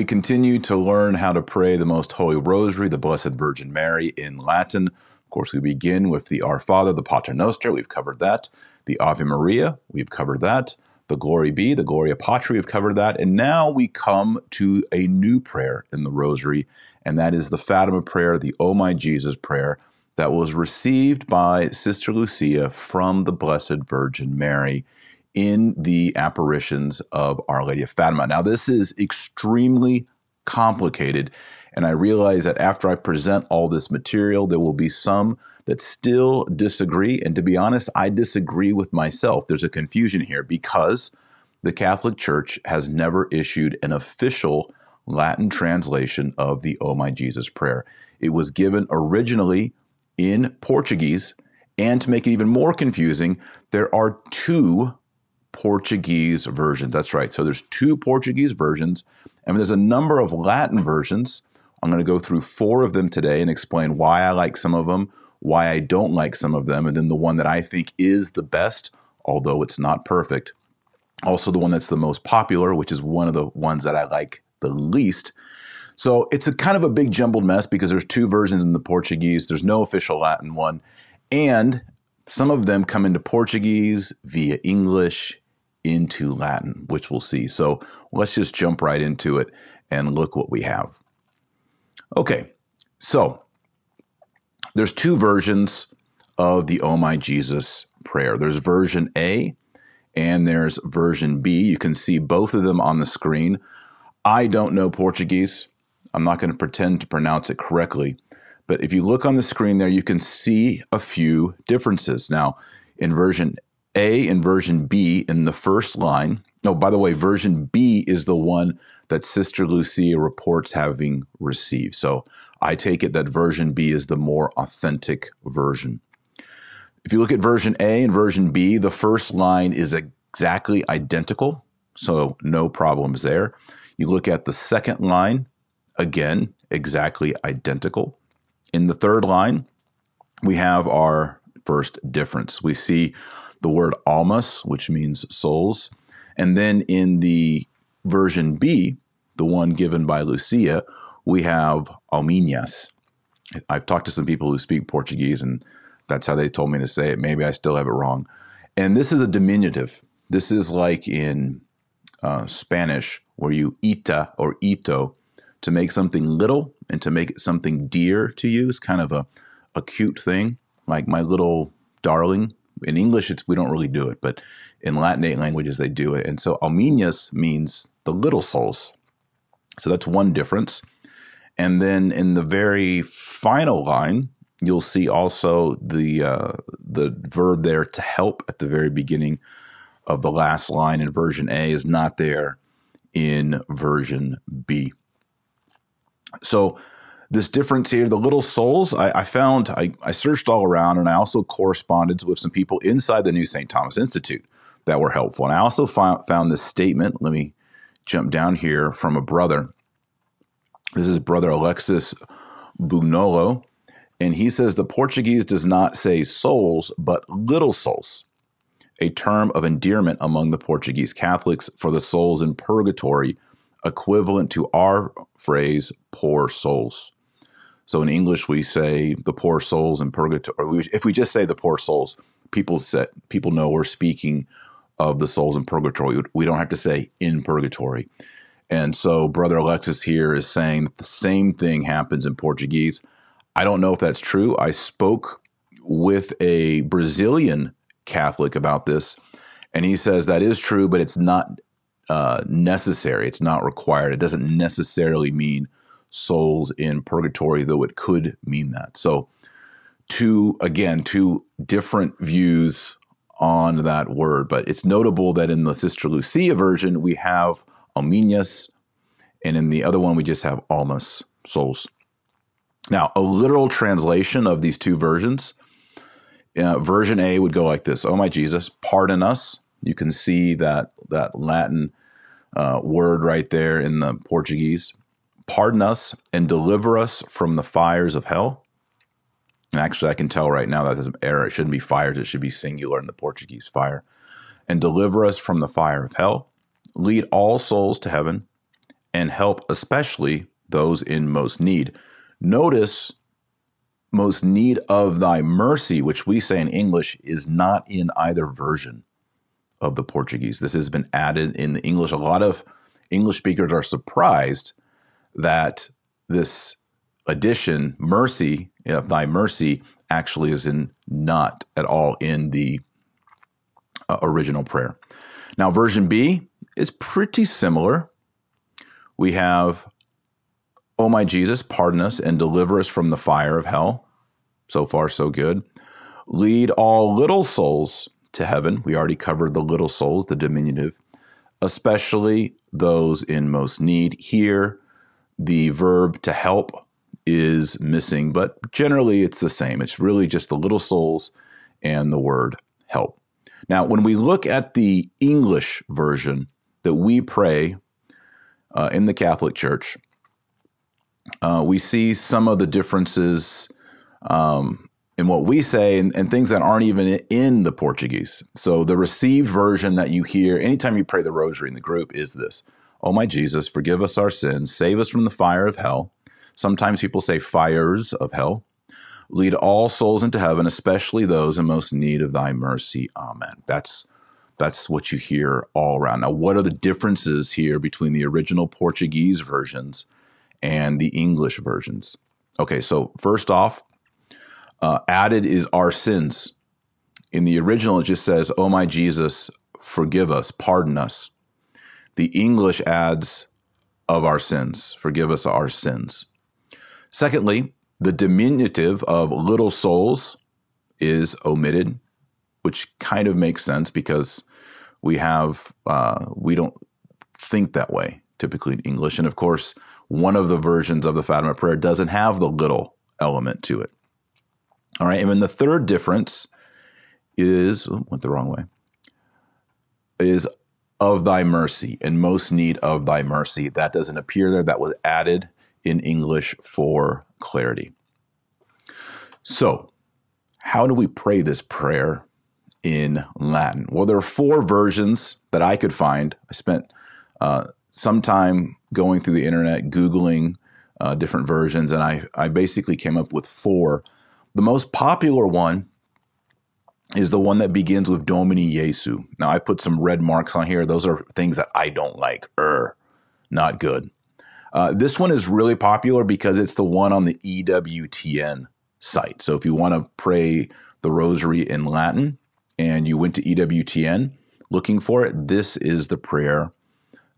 we continue to learn how to pray the Most Holy Rosary, the Blessed Virgin Mary in Latin. Of course, we begin with the Our Father, the Pater Noster, we've covered that. The Ave Maria, we've covered that. The Glory Be, the Gloria Patri, we've covered that. And now we come to a new prayer in the Rosary, and that is the Fatima prayer, the O My Jesus prayer, that was received by Sister Lucia from the Blessed Virgin Mary in the apparitions of Our Lady of Fatima. Now, this is extremely complicated, and I realize that after I present all this material, there will be some that still disagree. And to be honest, I disagree with myself. There's a confusion here because the Catholic Church has never issued an official Latin translation of the Oh My Jesus prayer. It was given originally in Portuguese. And to make it even more confusing, there are two Portuguese versions. That's right. So there's two Portuguese versions, and there's a number of Latin versions. I'm going to go through four of them today and explain why I like some of them, why I don't like some of them, and then the one that I think is the best, although it's not perfect. Also, the one that's the most popular, which is one of the ones that I like the least. So it's a kind of a big jumbled mess because there's two versions in the Portuguese. There's no official Latin one. And some of them come into Portuguese via English into Latin, which we'll see. So let's just jump right into it and look what we have. Okay, so there's two versions of the Oh My Jesus prayer. There's version A and there's version B. You can see both of them on the screen. I don't know Portuguese. I'm not going to pretend to pronounce it correctly. But if you look on the screen there, you can see a few differences. Now, in version A and version B, in the first line, no, by the way, version B is the one that Sister Lucia reports having received. So I take it that version B is the more authentic version. If you look at version A and version B, the first line is exactly identical, so no problems there. You look at the second line, again, exactly identical. In the third line, we have our first difference. We see the word almas, which means souls. And then in the version B, the one given by Lucia, we have alminhas. I've talked to some people who speak Portuguese, and that's how they told me to say it. Maybe I still have it wrong. And this is a diminutive. This is like in uh, Spanish, where you ita or ito to make something little and to make it something dear to you is kind of a, a cute thing. Like my little darling. In English, it's we don't really do it, but in Latinate languages they do it. And so alminhas means the little souls. So that's one difference. And then in the very final line, you'll see also the uh, the verb there to help at the very beginning of the last line in version A is not there in version B. So this difference here, the little souls, I, I found, I, I, searched all around and I also corresponded with some people inside the New St. Thomas Institute that were helpful. And I also found, found this statement. Let me jump down here from a brother. This is brother Alexis Bugnolo. And he says the Portuguese does not say souls, but little souls, a term of endearment among the Portuguese Catholics for the souls in purgatory equivalent to our phrase poor souls. So in English, we say the poor souls in purgatory. If we just say the poor souls, people say, people know we're speaking of the souls in purgatory. We don't have to say in purgatory. And so Brother Alexis here is saying that the same thing happens in Portuguese. I don't know if that's true. I spoke with a Brazilian Catholic about this, and he says that is true, but it's not uh, necessary. It's not required. It doesn't necessarily mean souls in purgatory, though it could mean that. So, two, again, two different views on that word. But it's notable that in the Sister Lucia version, we have alminhas, and in the other one, we just have almas, souls. Now, a literal translation of these two versions, uh, version A would go like this Oh, my Jesus, pardon us. You can see that, that Latin uh, word right there in the Portuguese. Pardon us and deliver us from the fires of hell. And actually, I can tell right now that there's an error. It shouldn't be fires, it should be singular in the Portuguese fire. And deliver us from the fire of hell. Lead all souls to heaven and help especially those in most need. Notice most need of thy mercy, which we say in English is not in either version of the Portuguese. This has been added in the English. A lot of English speakers are surprised that this addition, mercy, thy mercy, actually is in not at all in the uh, original prayer. Now, version B is pretty similar. We have, O my Jesus, pardon us and deliver us from the fire of hell. So far, so good. Lead all little souls to heaven. We already covered the little souls, the diminutive, especially those in most need. Here, the verb to help is missing, but generally it's the same. It's really just the little souls and the word help. Now, when we look at the English version that we pray uh, in the Catholic Church, uh, we see some of the differences um, in what we say and, and, things that aren't even in the Portuguese. So, the received version that you hear anytime you pray the rosary in the group is this Oh, my Jesus, forgive us our sins, save us from the fire of hell. Sometimes people say fires of hell. Lead all souls into heaven, especially those in most need of thy mercy. Amen. That's that's what you hear all around. Now, what are the differences here between the original Portuguese versions and the English versions? Okay, so first off, uh, added is our sins. In the original, it just says, Oh my Jesus, forgive us, pardon us. The English adds, Of our sins, forgive us our sins. Secondly, the diminutive of little souls is omitted, which kind of makes sense because we have uh, we don't think that way typically in English, and of course, one of the versions of the Fatima prayer doesn't have the little element to it. All right, and then the third difference is oh, went the wrong way is of thy mercy in most need of thy mercy. That doesn't appear there. That was added in English for clarity. So, how do we pray this prayer in Latin? Well, there are four versions that I could find. I spent uh, some time going through the internet, Googling uh, different versions, and I, I basically came up with four. The most popular one is the one that begins with Domine Jesu. Now, I put some red marks on here. Those are things that I don't like. Er, not good. Uh, this one is really popular because it's the one on the EWTN site. So if you want to pray the rosary in Latin and you went to EWTN looking for it, this is the prayer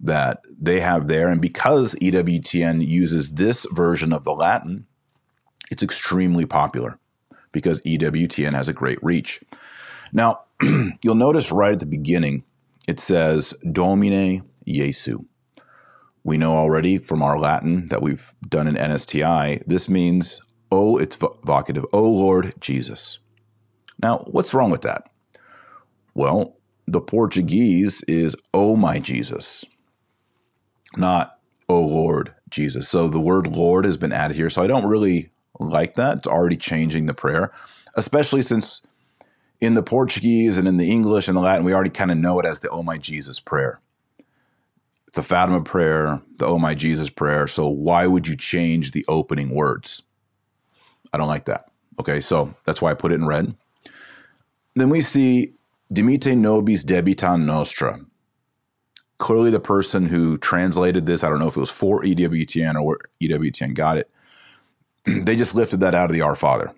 that they have there. And because EWTN uses this version of the Latin, it's extremely popular because EWTN has a great reach. Now, you'll notice right at the beginning, it says Domine Jesu we know already from our Latin that we've done in NSTI, this means, oh, it's vocative, oh Lord Jesus. Now, what's wrong with that? Well, the Portuguese is, oh my Jesus, not, oh Lord Jesus. So the word Lord has been added here. So I don't really like that. It's already changing the prayer, especially since in the Portuguese and in the English and the Latin, we already kind of know it as the Oh My Jesus prayer the Fatima prayer, the Oh My Jesus prayer. So why would you change the opening words? I don't like that. Okay, so that's why I put it in red. Then we see Dimite nobis debita nostra. Clearly, the person who translated this, I don't know if it was for EWTN or where EWTN got it, they just lifted that out of the Our Father,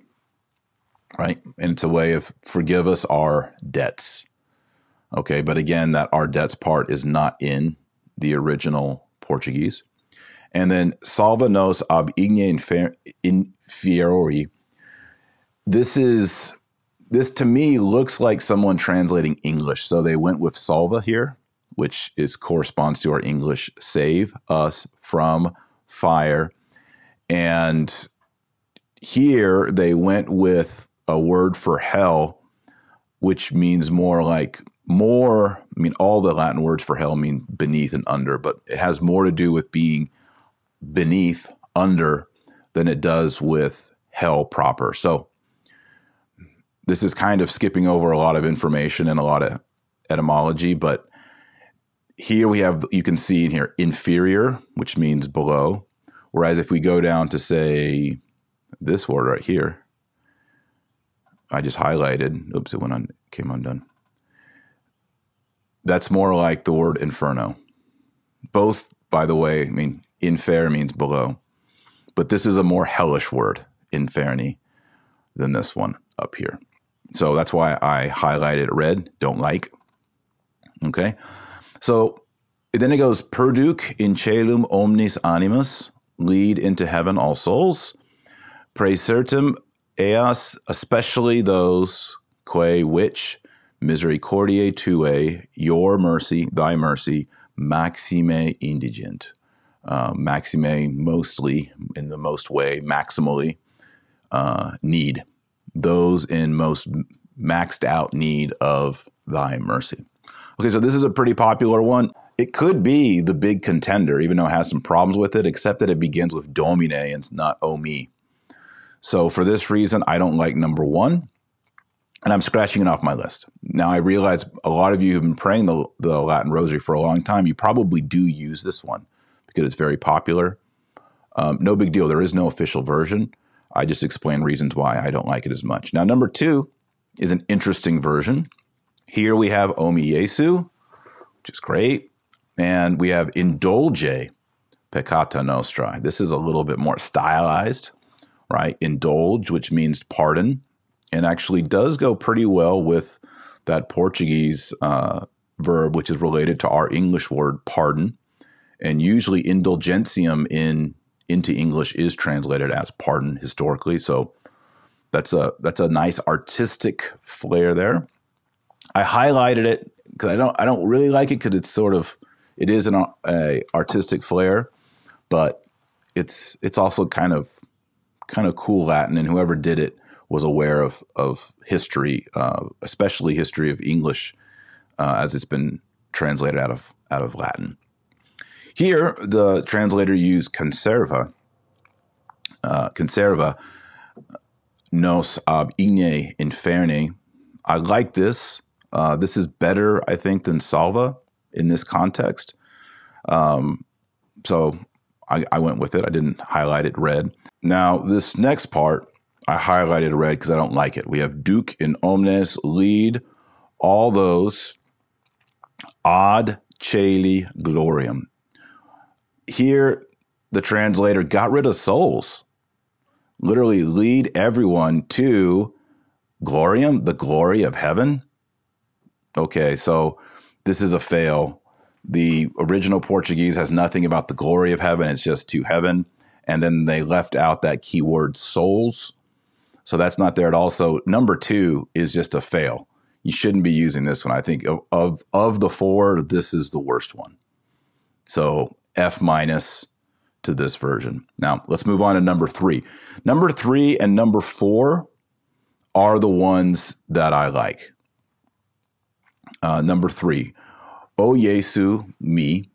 right? And it's a way of forgive us our debts. Okay, but again, that our debts part is not in the original Portuguese. And then Salva nos ab igne inferiori. This is this to me looks like someone translating English. So they went with salva here, which is corresponds to our English save us from fire. And here they went with a word for hell, which means more like more, I mean, all the Latin words for hell mean beneath and under, but it has more to do with being beneath, under, than it does with hell proper. So this is kind of skipping over a lot of information and a lot of etymology, but here we have, you can see in here, inferior, which means below. Whereas if we go down to say this word right here, I just highlighted, oops, it went on, came undone. That's more like the word inferno. Both, by the way, I mean, infer means below, but this is a more hellish word, inferni, than this one up here. So that's why I highlighted red, don't like. Okay. So then it goes, Perduc in celum omnis animus, lead into heaven all souls. Praesertum eas, especially those que which misericordiae tuae, your mercy, thy mercy, maxime indigent. Uh, maxime, mostly, in the most way, maximally, uh, need. Those in most maxed out need of thy mercy. Okay, so this is a pretty popular one. It could be the big contender, even though it has some problems with it, except that it begins with domine and it's not o me. So for this reason, I don't like number one, and I'm scratching it off my list. Now I realize a lot of you have been praying the, the Latin Rosary for a long time. You probably do use this one because it's very popular. Um, no big deal. There is no official version. I just explain reasons why I don't like it as much. Now, number two is an interesting version. Here we have O mi Jesu, which is great. And we have Indulge Peccata Nostra. This is a little bit more stylized, right? Indulge, which means pardon, and actually does go pretty well with that Portuguese uh, verb, which is related to our English word pardon. And usually, indulgentium in into English is translated as pardon historically. So that's a that's a nice artistic flair there. I highlighted it because I don't I don't really like it because it's sort of it is an a artistic flair, but it's it's also kind of kind of cool Latin, and whoever did it was aware of of history, uh, especially history of English, uh, as it's been translated out of out of Latin. Here, the translator used conserva, uh, conserva nos ab igne inferni. I like this. Uh, this is better, I think, than salva in this context. Um, so I, I, went with it. I didn't highlight it red. Now, this next part, I highlighted red because I don't like it. We have Duke in Omnes, lead all those ad caeli gloriam. Here, the translator got rid of souls. Literally, lead everyone to gloriam, the glory of heaven. Okay, so this is a fail. The original Portuguese has nothing about the glory of heaven, it's just to heaven. And then they left out that keyword souls. So that's not there at all. So number two is just a fail. You shouldn't be using this one. I think of, of, of the four, this is the worst one. So F minus to this version. Now let's move on to number three. Number three and number four are the ones that I like. Uh, number three, O Jesu mi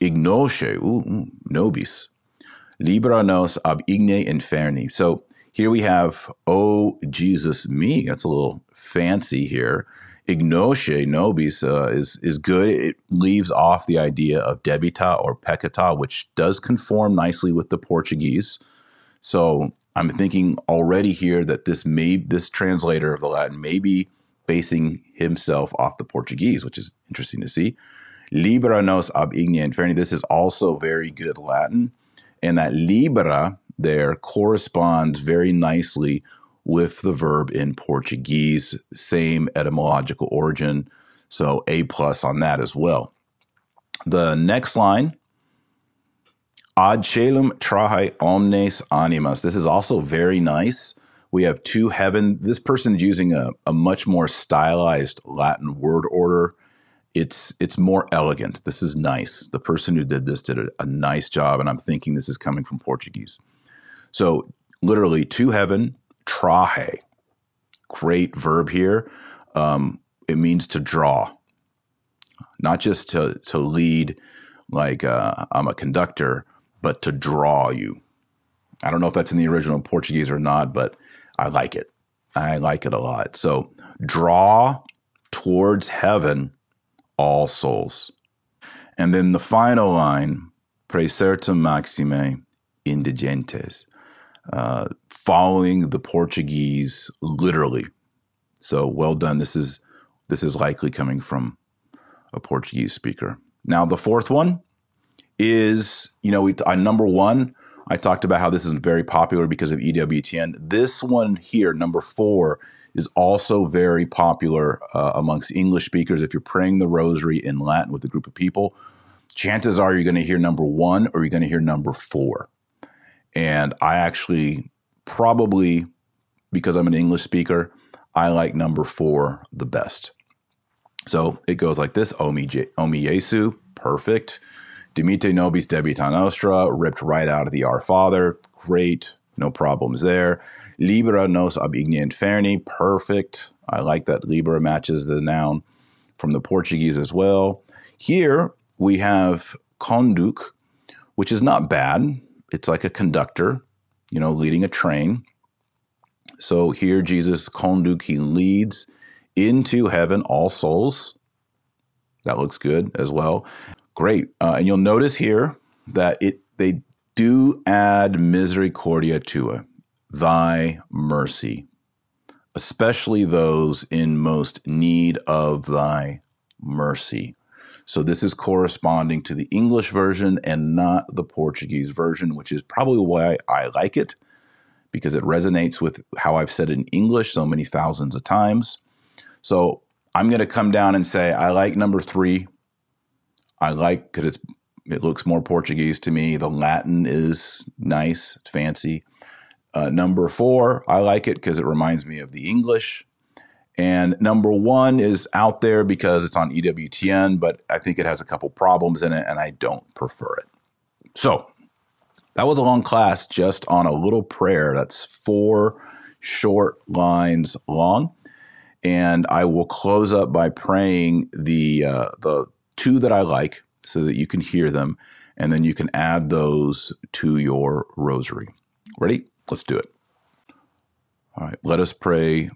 ignosce nobis, libera nos ab igne inferni. So here we have, O Jesus me. That's a little fancy here. Ignosce nobis uh, is is good. It leaves off the idea of debita or peccata, which does conform nicely with the Portuguese. So I'm thinking already here that this may this translator of the Latin may be basing himself off the Portuguese, which is interesting to see. Libera nos ab igne inferni. This is also very good Latin. And that libera there corresponds very nicely with the verb in Portuguese, same etymological origin. So A plus on that as well. The next line, ad caelum trahe omnes animas. This is also very nice. We have two heaven. This person is using a, a much more stylized Latin word order. It's it's more elegant. This is nice. The person who did this did a, a nice job, and I'm thinking this is coming from Portuguese. So literally, to heaven, trahe. Great verb here. Um, it means to draw, not just to to lead, like uh, I'm a conductor, but to draw you. I don't know if that's in the original Portuguese or not, but I like it. I like it a lot. So draw towards heaven all souls. And then the final line, Praesertum maxime indigentes, uh, following the Portuguese literally. So well done. This is this is likely coming from a Portuguese speaker. Now the fourth one is, you know, we, uh, number one, I talked about how this is very popular because of EWTN. This one here, number four, is also very popular uh, amongst English speakers. If you're praying the rosary in Latin with a group of people, chances are you're going to hear number one or you're going to hear number four. And I actually probably, because I'm an English speaker, I like number four the best. So it goes like this Omi, Omi Jesu, perfect. Dimite nobis debita nostra, ripped right out of the Our Father. Great, no problems there. Libera nos ab igne inferni, perfect. I like that libera matches the noun from the Portuguese as well. Here we have conduc, which is not bad. It's like a conductor, you know, leading a train. So here Jesus conduc, he leads into heaven all souls. That looks good as well. Great. Uh, and you'll notice here that it they do add misericordia tua, thy mercy, especially those in most need of thy mercy. So this is corresponding to the English version and not the Portuguese version, which is probably why I like it because it resonates with how I've said it in English so many thousands of times. So I'm going to come down and say I like number three I like because it's it looks more Portuguese to me. The Latin is nice, fancy. Uh, number four, I like it because it reminds me of the English. And number one is out there because it's on EWTN, but I think it has a couple problems in it and I don't prefer it. So that was a long class just on a little prayer that's four short lines long. And I will close up by praying the uh, the two that I like so that you can hear them, and then you can add those to your rosary. Ready? Let's do it. All right, let us pray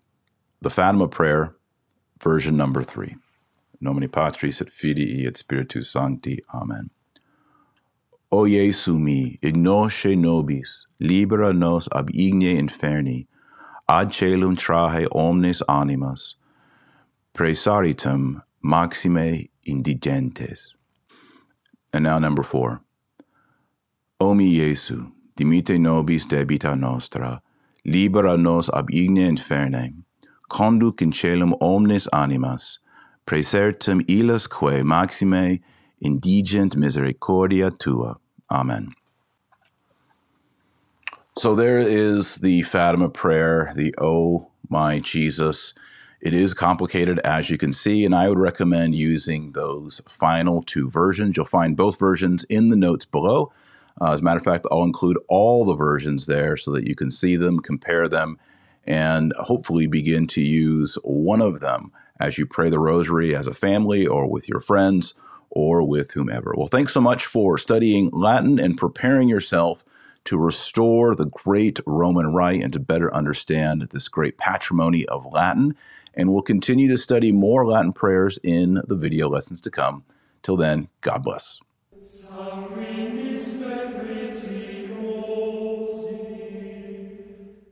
the Fatima prayer, version number three. Nomine Patris et Filii et Spiritus Sancti. Amen. O Jesu mi, ignosce nobis, libera nos ab igne inferni, ad celum trahe omnes animas, praesaritum maxime indigentes. And now number four. O mi Jesu, dimite nobis debita nostra, libera nos ab igne inferni, conduc in celum omnes animas, praesertum illas quae maxime indigent misericordia tua. Amen. So there is the Fatima prayer, the O my Jesus. It is complicated, as you can see, and I would recommend using those final two versions. You'll find both versions in the notes below. Uh, as a matter of fact, I'll include all the versions there so that you can see them, compare them, and hopefully begin to use one of them as you pray the rosary as a family or with your friends or with whomever. Well, thanks so much for studying Latin and preparing yourself to restore the great Roman Rite and to better understand this great patrimony of Latin and we'll continue to study more Latin prayers in the video lessons to come. Till then, God bless.